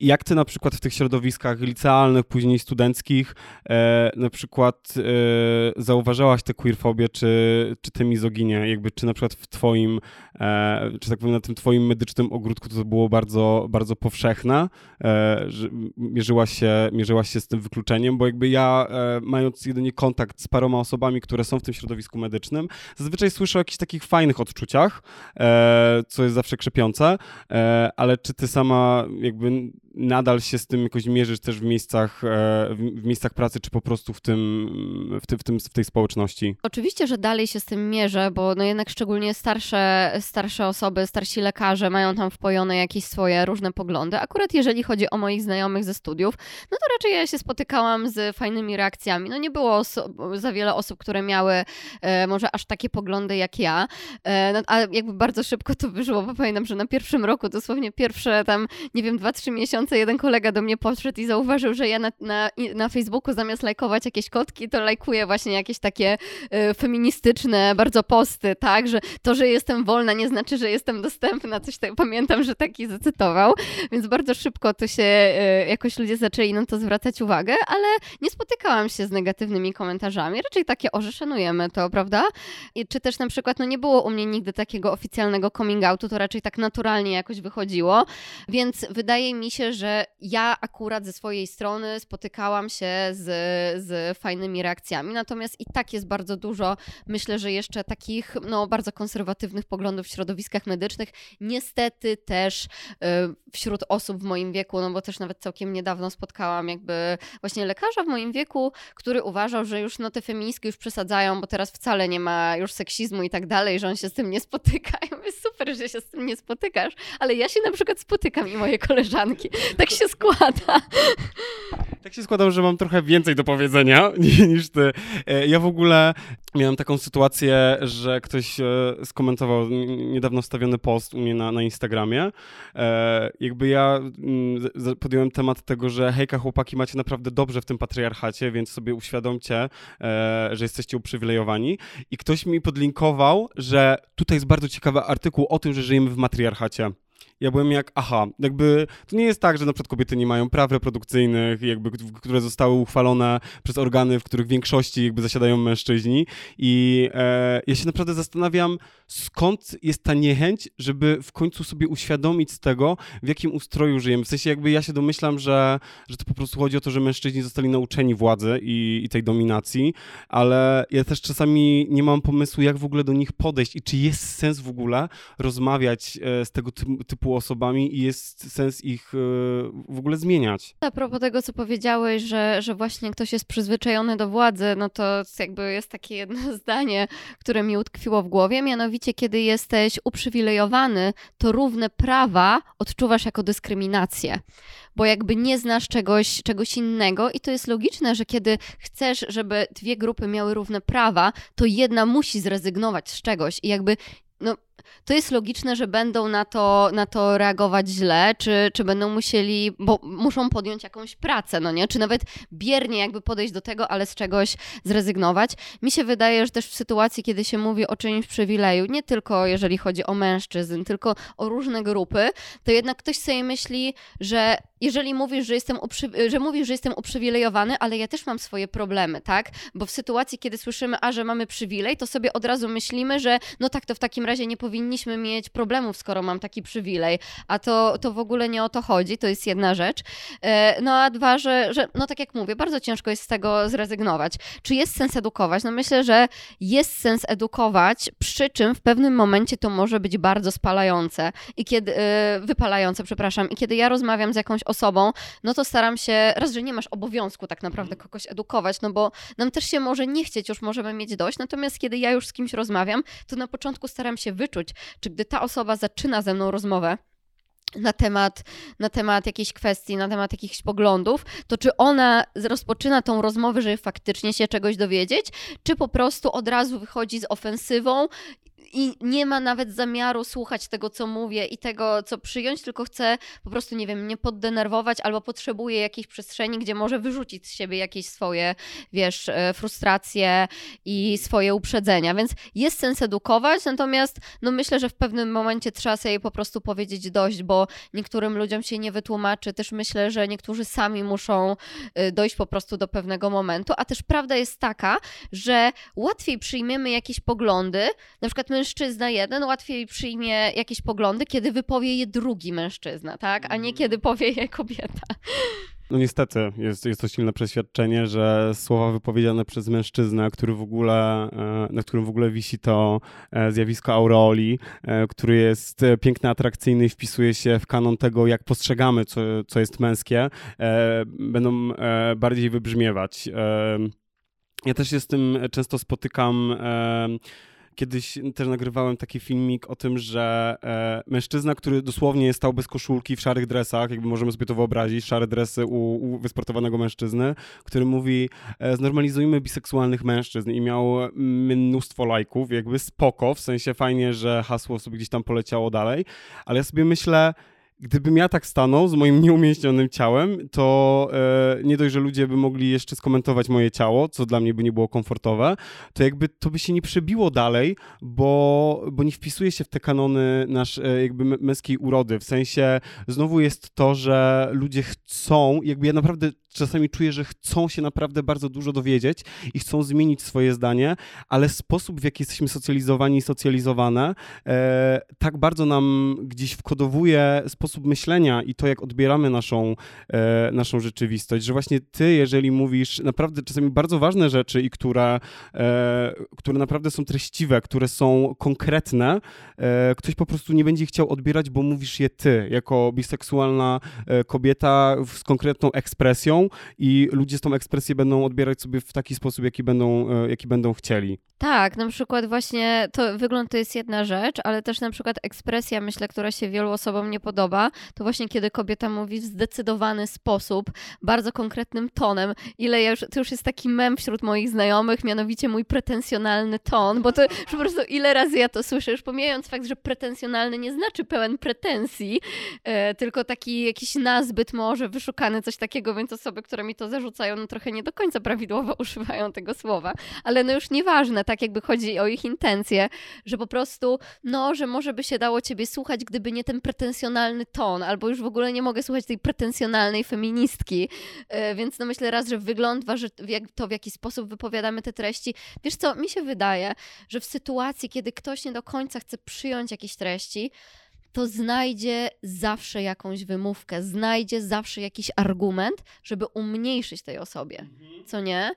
jak ty na przykład w tych środowiskach licealnych, później studenckich, e, na przykład e, zauważałaś tę queerfobię, czy, czy tę mizoginię, jakby czy na przykład w twoim, e, czy tak powiem, na tym twoim medycznym ogródku to było bardzo, bardzo powszechne, e, że mierzyłaś się, mierzyłaś się z tym wykluczeniem, bo jakby ja, e, mając jedynie kontakt z paroma osobami, które są w tym środowisku medycznym, zazwyczaj słyszę o jakichś takich fajnych odczuciach, e, co jest zawsze krzepiące, ale czy ty sama jakby nadal się z tym jakoś mierzysz też w miejscach, e, w miejscach pracy, czy po prostu w, tym, w, tym, w, tym, w tej społeczności? Oczywiście, że dalej się z tym mierzę, bo no jednak szczególnie starsze, starsze osoby, starsi lekarze mają tam wpojone jakieś swoje różne poglądy. Akurat jeżeli chodzi o moich znajomych ze studiów, no to raczej ja się spotykałam z fajnymi reakcjami. No nie było za wiele osób, które miały e, może aż takie poglądy jak ja, e, no, a jakby bardzo szybko to wyszło, bo pamiętam, że na pierwszym roku, dosłownie pierwsze tam, nie wiem, dwa, trzy miesiące miesiące jeden kolega do mnie podszedł i zauważył, że ja na, na, na Facebooku zamiast lajkować jakieś kotki, to lajkuję właśnie jakieś takie y, feministyczne bardzo posty, tak, że to, że jestem wolna nie znaczy, że jestem dostępna, coś tak pamiętam, że taki zacytował, więc bardzo szybko to się y, jakoś ludzie zaczęli na to zwracać uwagę, ale nie spotykałam się z negatywnymi komentarzami, raczej takie, o, że szanujemy to, prawda? I czy też na przykład, no nie było u mnie nigdy takiego oficjalnego coming outu, to raczej tak naturalnie jakoś wychodziło, więc wydaje mi się, że ja akurat ze swojej strony spotykałam się z, z fajnymi reakcjami, natomiast i tak jest bardzo dużo, myślę, że jeszcze takich no, bardzo konserwatywnych poglądów w środowiskach medycznych. Niestety też y, wśród osób w moim wieku, no bo też nawet całkiem niedawno spotkałam jakby właśnie lekarza w moim wieku, który uważał, że już no te feministki już przesadzają, bo teraz wcale nie ma już seksizmu i tak dalej, że on się z tym nie spotyka. Ja mówię, super, że się z tym nie spotykasz, ale ja się na przykład spotykam i moje koleżanki. tak się składa. Tak się składam, że mam trochę więcej do powiedzenia niż ty. E, ja w ogóle miałem taką sytuację, że ktoś e, skomentował niedawno wstawiony post u mnie na, na Instagramie. E, jakby ja mm, podjąłem temat tego, że hejka chłopaki macie naprawdę dobrze w tym patriarchacie, więc sobie uświadomcie, że jesteście uprzywilejowani. I ktoś mi podlinkował, że tutaj jest bardzo ciekawy artykuł o tym, że żyjemy w matriarchacie ja byłem jak, aha, jakby to nie jest tak, że na przykład kobiety nie mają praw reprodukcyjnych, jakby, które zostały uchwalone przez organy, w których w większości jakby zasiadają mężczyźni i e, ja się naprawdę zastanawiam, skąd jest ta niechęć, żeby w końcu sobie uświadomić z tego, w jakim ustroju żyjemy. W sensie jakby ja się domyślam, że, że to po prostu chodzi o to, że mężczyźni zostali nauczeni władzy i, i tej dominacji, ale ja też czasami nie mam pomysłu, jak w ogóle do nich podejść i czy jest sens w ogóle rozmawiać e, z tego typu osobami i jest sens ich e, w ogóle zmieniać. A propos tego, co powiedziałeś, że, że właśnie ktoś jest przyzwyczajony do władzy, no to jakby jest takie jedno zdanie, które mi utkwiło w głowie, mianowicie kiedy jesteś uprzywilejowany, to równe prawa odczuwasz jako dyskryminację bo jakby nie znasz czegoś, czegoś innego i to jest logiczne, że kiedy chcesz, żeby dwie grupy miały równe prawa, to jedna musi zrezygnować z czegoś i jakby no, to jest logiczne, że będą na to, na to reagować źle, czy, czy będą musieli, bo muszą podjąć jakąś pracę, no nie? Czy nawet biernie jakby podejść do tego, ale z czegoś zrezygnować. Mi się wydaje, że też w sytuacji, kiedy się mówi o czyimś przywileju, nie tylko jeżeli chodzi o mężczyzn, tylko o różne grupy, to jednak ktoś sobie myśli, że jeżeli mówisz, że jestem, że mówisz, że jestem uprzywilejowany, ale ja też mam swoje problemy, tak? Bo w sytuacji, kiedy słyszymy, a że mamy przywilej, to sobie od razu myślimy, że no tak, to w takim razie nie powinniśmy mieć problemów, skoro mam taki przywilej. A to, to w ogóle nie o to chodzi, to jest jedna rzecz. E, no a dwa, że, że no tak jak mówię, bardzo ciężko jest z tego zrezygnować. Czy jest sens edukować? No myślę, że jest sens edukować, przy czym w pewnym momencie to może być bardzo spalające i kiedy, e, wypalające, przepraszam, i kiedy ja rozmawiam z jakąś osobą, no to staram się, raz, że nie masz obowiązku tak naprawdę mhm. kogoś edukować, no bo nam też się może nie chcieć, już możemy mieć dość, natomiast kiedy ja już z kimś rozmawiam, to na początku staram się wyczuć, czy gdy ta osoba zaczyna ze mną rozmowę, na temat, na temat jakiejś kwestii, na temat jakichś poglądów, to czy ona rozpoczyna tą rozmowę, żeby faktycznie się czegoś dowiedzieć, czy po prostu od razu wychodzi z ofensywą i nie ma nawet zamiaru słuchać tego, co mówię i tego, co przyjąć, tylko chce po prostu, nie wiem, mnie poddenerwować albo potrzebuje jakiejś przestrzeni, gdzie może wyrzucić z siebie jakieś swoje, wiesz, e, frustracje i swoje uprzedzenia. Więc jest sens edukować, natomiast no myślę, że w pewnym momencie trzeba sobie po prostu powiedzieć dość, bo niektórym ludziom się nie wytłumaczy. Też myślę, że niektórzy sami muszą e, dojść po prostu do pewnego momentu, a też prawda jest taka, że łatwiej przyjmiemy jakieś poglądy, na przykład my mężczyzna jeden łatwiej przyjmie jakieś poglądy, kiedy wypowie je drugi mężczyzna, tak? A nie mm. kiedy powie je kobieta. No niestety, jest, jest to silne przeświadczenie, że słowa wypowiedziane przez mężczyznę, który w ogóle, e, na którym w ogóle wisi to e, zjawisko aureoli, e, który jest piękny, atrakcyjny i wpisuje się w kanon tego, jak postrzegamy, co, co jest męskie, będą bardziej wybrzmiewać. Ja też się z tym często spotykam Kiedyś też nagrywałem taki filmik o tym, że e, mężczyzna, który dosłownie stał bez koszulki w szarych dresach, jakby możemy sobie to wyobrazić, szare dresy u, u wysportowanego mężczyzny, który mówi e, znormalizujmy biseksualnych mężczyzn i miał mnóstwo lajków, jakby spoko, w sensie fajnie, że hasło sobie gdzieś tam poleciało dalej, ale ja sobie myślę, gdybym ja tak stanął z moim nieumieśnionym ciałem, to e, nie dość, że ludzie by mogli jeszcze skomentować moje ciało, co dla mnie by nie było komfortowe, to jakby to by się nie przebiło dalej, bo, bo nie wpisuje się w te kanony nasz e, jakby męskiej urody. W sensie znowu jest to, że ludzie chcą, jakby ja naprawdę czasami czuję, że chcą się naprawdę bardzo dużo dowiedzieć i chcą zmienić swoje zdanie, ale sposób, w jaki jesteśmy socjalizowani i socjalizowane, e, tak bardzo nam gdzieś wkodowuje sposób myślenia i to, jak odbieramy naszą, e, naszą rzeczywistość, że właśnie ty, jeżeli mówisz naprawdę czasami bardzo ważne rzeczy i które, e, które naprawdę są treściwe, które są konkretne, e, ktoś po prostu nie będzie chciał odbierać, bo mówisz je ty, jako biseksualna e, kobieta z konkretną ekspresją, i ludzie tą ekspresję będą odbierać sobie w taki sposób, jaki będą, e, jaki będą chcieli. Tak, na przykład właśnie to wygląd to jest jedna rzecz, ale też na przykład ekspresja, myślę, która się wielu osobom nie podoba, to właśnie kiedy kobieta mówi w zdecydowany sposób, bardzo konkretnym tonem. Ile ja już, to już jest taki mem wśród moich znajomych, mianowicie mój pretensjonalny ton, bo to już po prostu ile razy ja to słyszę, już pomijając fakt, że pretensjonalny nie znaczy pełen pretensji, e, tylko taki jakiś nazbyt może wyszukany, coś takiego, więc osoby, które mi to zarzucają, no trochę nie do końca prawidłowo używają tego słowa, ale no już nieważne, tak jakby chodzi o ich intencje, że po prostu, no, że może by się dało ciebie słuchać, gdyby nie ten pretensjonalny ton, albo już w ogóle nie mogę słuchać tej pretensjonalnej feministki, e, więc no myślę raz, że wygląd waży to, w jaki sposób wypowiadamy te treści. Wiesz co, mi się wydaje, że w sytuacji, kiedy ktoś nie do końca chce przyjąć jakieś treści, to znajdzie zawsze jakąś wymówkę, znajdzie zawsze jakiś argument, żeby umniejszyć tej osobie. Mhm. Co nie?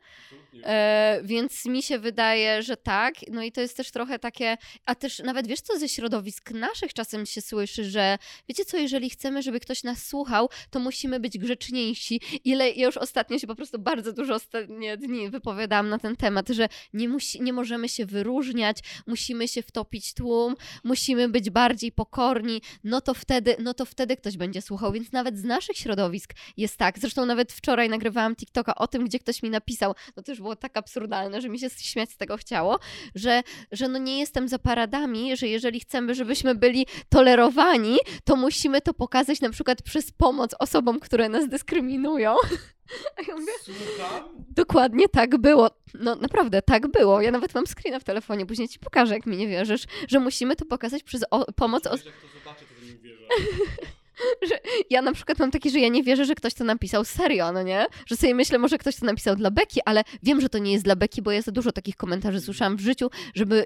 E, więc mi się wydaje, że tak. No i to jest też trochę takie, a też nawet wiesz co, ze środowisk naszych czasem się słyszy, że wiecie co, jeżeli chcemy, żeby ktoś nas słuchał, to musimy być grzeczniejsi. Ile ja już ostatnio się po prostu bardzo dużo ostatnie dni wypowiadałam na ten temat, że nie, musi, nie możemy się wyróżniać, musimy się wtopić tłum, musimy być bardziej pokorni, no to wtedy, no to wtedy ktoś będzie słuchał. Więc nawet z naszych środowisk jest tak. Zresztą nawet wczoraj nagrywałam TikToka o tym, gdzie ktoś mi napisał, no to już było tak absurdalne, że mi się śmiać z tego chciało, że, że no nie jestem za paradami, że jeżeli chcemy, żebyśmy byli tolerowani, to musimy to pokazać na przykład przez pomoc osobom, które nas dyskryminują. A ja mówię, Słucham? Dokładnie tak było. No naprawdę, tak było. Ja nawet mam screena w telefonie, później ci pokażę, jak mi nie wierzysz, że musimy to pokazać przez o- pomoc... Os- jak to zobaczę, to nie wierzę. że ja na przykład mam taki, że ja nie wierzę, że ktoś to napisał serio, no nie? Że sobie myślę, może ktoś to napisał dla Beki, ale wiem, że to nie jest dla Beki, bo ja za dużo takich komentarzy słyszałam w życiu, żeby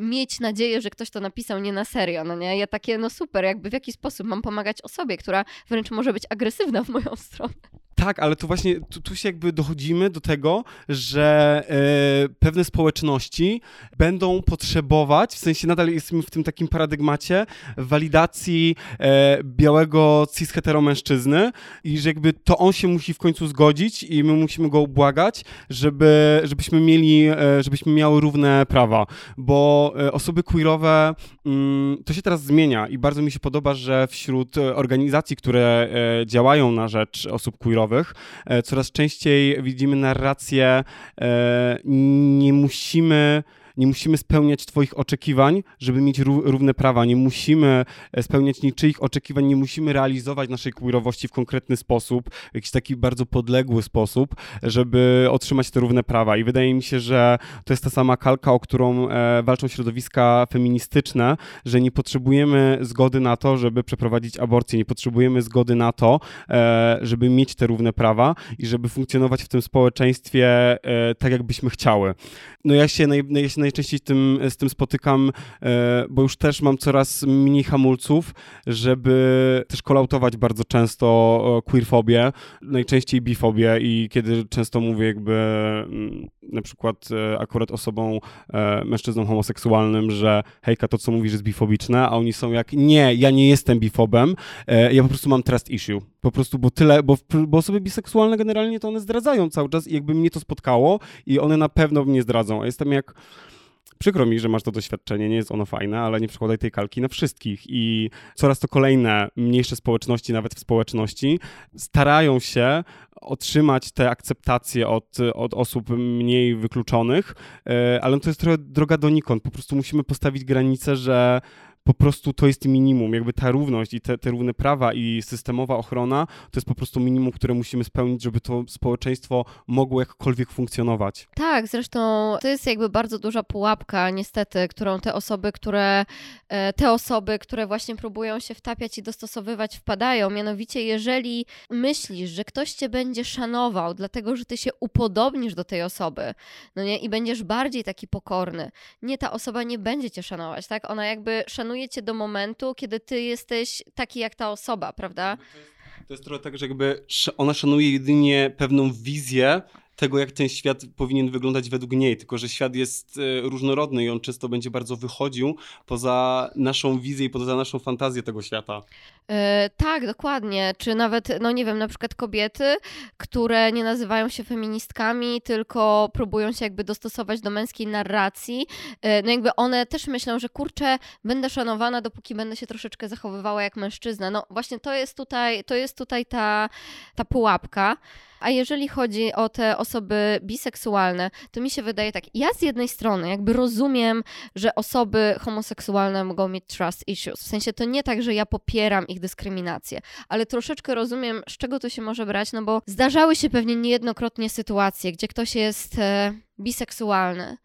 mieć nadzieję, że ktoś to napisał nie na serio, no nie? Ja takie, no super, jakby w jaki sposób mam pomagać osobie, która wręcz może być agresywna w moją stronę. Tak, ale tu właśnie, tu, tu się jakby dochodzimy do tego, że e, pewne społeczności będą potrzebować, w sensie nadal jesteśmy w tym takim paradygmacie walidacji e, białego cis mężczyzny i że jakby to on się musi w końcu zgodzić i my musimy go ubłagać, żeby, żebyśmy mieli, e, żebyśmy miały równe prawa, bo osoby queerowe, mm, to się teraz zmienia i bardzo mi się podoba, że wśród organizacji, które działają na rzecz osób queerowych, E, coraz częściej widzimy narrację, e, nie musimy nie musimy spełniać Twoich oczekiwań, żeby mieć równe prawa, nie musimy e, spełniać niczyich oczekiwań, nie musimy realizować naszej queerowości w konkretny sposób, w jakiś taki bardzo podległy sposób, żeby otrzymać te równe prawa. I wydaje mi się, że to jest ta sama kalka, o którą e, walczą środowiska feministyczne, że nie potrzebujemy zgody na to, żeby przeprowadzić aborcję, nie potrzebujemy zgody na to, e, żeby mieć te równe prawa i żeby funkcjonować w tym społeczeństwie tak, jakbyśmy chciały. No ja się, naj, ja się najczęściej tym, z tym spotykam, e, bo już też mam coraz mniej hamulców, żeby też kolautować bardzo często queerfobię, najczęściej bifobię i kiedy często mówię jakby mm, na przykład e, akurat osobą, e, mężczyzną homoseksualnym, że hejka, to co mówisz jest bifobiczne, a oni są jak, nie, ja nie jestem bifobem, ja po prostu mam trust issue. Po prostu, bo tyle, bo, bo osoby biseksualne generalnie to one zdradzają cały czas i jakby mnie to spotkało i one na pewno mnie zdradzą. A jestem jak Przykro mi, że masz to doświadczenie, nie jest ono fajne, ale nie przekładaj tej kalki na wszystkich. I coraz to kolejne mniejsze społeczności, nawet w społeczności, starają się otrzymać tę akceptację od, od osób mniej wykluczonych, e, ale to jest trochę droga donikąd. Po prostu musimy postawić granicę, że po prostu to jest minimum. Jakby ta równość i te, te równe prawa i systemowa ochrona to jest po prostu minimum, które musimy spełnić, żeby to społeczeństwo mogło jakkolwiek funkcjonować. Tak, zresztą to jest jakby bardzo duża pułapka, niestety, którą te osoby, które e, te osoby, które właśnie próbują się wtapiać i dostosowywać, wpadają. Mianowicie, jeżeli myślisz, że ktoś cię będzie szanował, dlatego że ty się upodobnisz do tej osoby, no nie, i będziesz bardziej taki pokorny, nie, ta osoba nie będzie cię szanować, tak? Ona jakby szanuje szanuje cię do momentu, kiedy ty jesteś taki jak ta osoba, prawda? To jest trochę tak, że jakby ona szanuje jedynie pewną wizję tego, jak ten świat powinien wyglądać według niej, tylko że świat jest e, różnorodny i on często będzie bardzo wychodził poza naszą wizję i poza naszą fantazję tego świata. E, tak, dokładnie. Czy nawet, no nie wiem, na przykład kobiety, które nie nazywają się feministkami, tylko próbują się jakby dostosować do męskiej narracji. E, no jakby one też myślą, że kurczę, będę szanowana, dopóki będę się troszeczkę zachowywała jak mężczyzna. No właśnie to jest tutaj, to jest tutaj ta, ta pułapka. A jeżeli chodzi o te osoby biseksualne, to mi się wydaje tak, ja z jednej strony jakby rozumiem, że osoby homoseksualne mogą mieć trust issues. W sensie to nie tak, że ja popieram ich dyskryminację, ale troszeczkę rozumiem, z czego to się może brać, no bo zdarzały się pewnie niejednokrotnie sytuacje, gdzie ktoś jest e, biseksualny,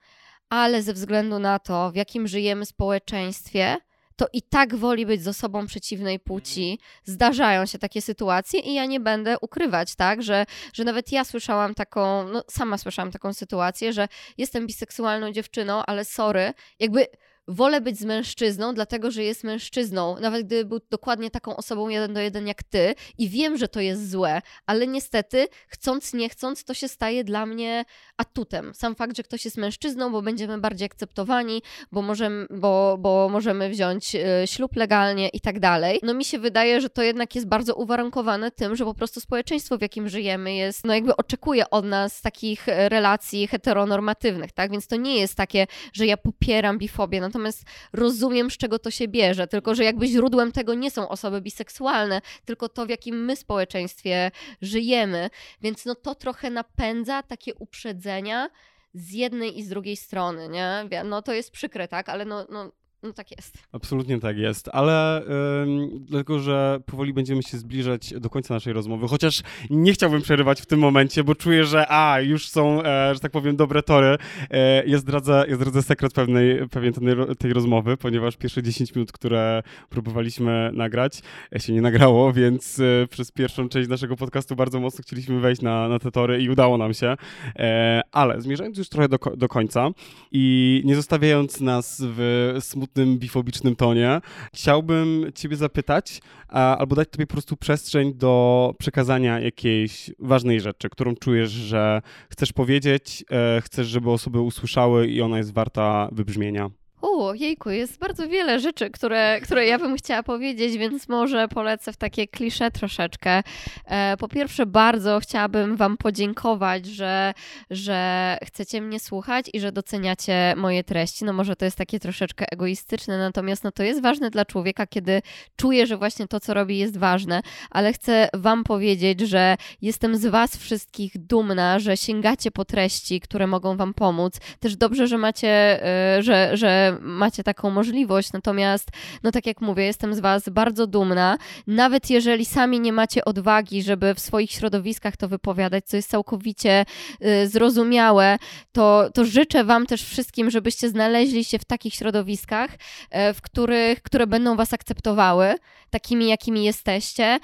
ale ze względu na to, w jakim żyjemy społeczeństwie, to i tak woli być z osobą przeciwnej płci. Zdarzają się takie sytuacje i ja nie będę ukrywać, tak, że, że nawet ja słyszałam taką, no sama słyszałam taką sytuację, że jestem biseksualną dziewczyną, ale sorry, jakby wolę być z mężczyzną, dlatego że jest mężczyzną, nawet gdyby był dokładnie taką osobą jeden do jeden jak ty i wiem, że to jest złe, ale niestety, chcąc, nie chcąc, to się staje dla mnie atutem. Sam fakt, że ktoś jest mężczyzną, bo będziemy bardziej akceptowani, bo możemy, bo, bo możemy wziąć y, ślub legalnie i tak dalej. No mi się wydaje, że to jednak jest bardzo uwarunkowane tym, że po prostu społeczeństwo, w jakim żyjemy jest, no jakby oczekuje od nas takich relacji heteronormatywnych, tak? Więc to nie jest takie, że ja popieram bifobię, natomiast rozumiem, z czego to się bierze, tylko że jakby źródłem tego nie są osoby biseksualne, tylko to, w jakim my społeczeństwie żyjemy, więc no to trochę napędza takie uprzedzenia z jednej i z drugiej strony, nie? No to jest przykre, tak, ale no, no no tak jest. Absolutnie tak jest, ale ym, dlatego, że powoli będziemy się zbliżać do końca naszej rozmowy, chociaż nie chciałbym przerywać w tym momencie, bo czuję, że a, już są, e, że tak powiem, dobre tory. E, ja, zdradzę, ja zdradzę sekret pewnej, pewien tej, tej rozmowy, ponieważ pierwsze 10 minut, które próbowaliśmy nagrać, e, się nie nagrało, więc e, przez pierwszą część naszego podcastu bardzo mocno chcieliśmy wejść na, na te tory i udało nam się, e, ale zmierzając już trochę do, do końca i nie zostawiając nas w smutnym smutnym, bifobicznym tonie. Chciałbym Ciebie zapytać, albo dać Tobie po prostu przestrzeń do przekazania jakiejś ważnej rzeczy, którą czujesz, że chcesz powiedzieć, e, chcesz, żeby osoby usłyszały i ona jest warta wybrzmienia. O, jejku, jest bardzo wiele rzeczy, które, które ja bym chciała powiedzieć, więc może polecę w takie klisze troszeczkę. E, po pierwsze, bardzo chciałabym Wam podziękować, że, że chcecie mnie słuchać i że doceniacie moje treści. No może to jest takie troszeczkę egoistyczne, natomiast no to jest ważne dla człowieka, kiedy czuje, że właśnie to, co robi, jest ważne, ale chcę Wam powiedzieć, że jestem z Was wszystkich dumna, że sięgacie po treści, które mogą Wam pomóc. Też dobrze, że macie, e, że, macie taką możliwość. Natomiast, no tak jak mówię, jestem z Was bardzo dumna. Nawet jeżeli sami nie macie odwagi, żeby w swoich środowiskach to wypowiadać, co jest całkowicie y, zrozumiałe, to, to życzę Wam też wszystkim, żebyście znaleźli się w takich środowiskach, y, w których, które będą Was akceptowały, takimi, jakimi jesteście.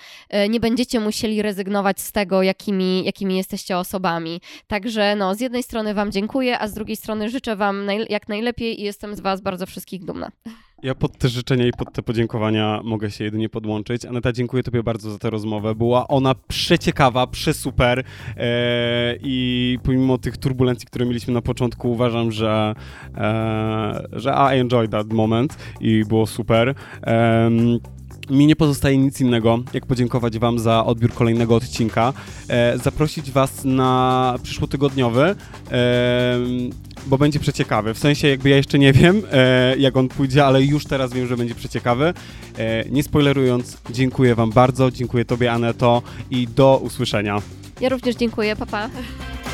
Y, nie będziecie musieli rezygnować z tego, jakimi, jakimi jesteście osobami. Także no, z jednej strony Wam dziękuję, a z drugiej strony życzę Wam naj, jak najlepiej i jestem z Was Was bardzo wszystkich dumna. Ja pod te życzenia i pod te podziękowania mogę się jedynie podłączyć. Aneta, dziękuję Tobie bardzo za tę rozmowę. Była ona przeciekawa, przesuper e, i pomimo tych turbulencji, które mieliśmy na początku, uważam, że, e, że I enjoyed that moment i było super. E, mi nie pozostaje nic innego, jak podziękować Wam za odbiór kolejnego odcinka, e, zaprosić Was na przyszłotygodniowy, e, bo będzie przeciekawy. W sensie jakby ja jeszcze nie wiem, e, jak on pójdzie, ale już teraz wiem, że będzie przeciekawy. E, nie spoilerując, dziękuję Wam bardzo, dziękuję Tobie Aneto i do usłyszenia. Ja również dziękuję, papa. Pa.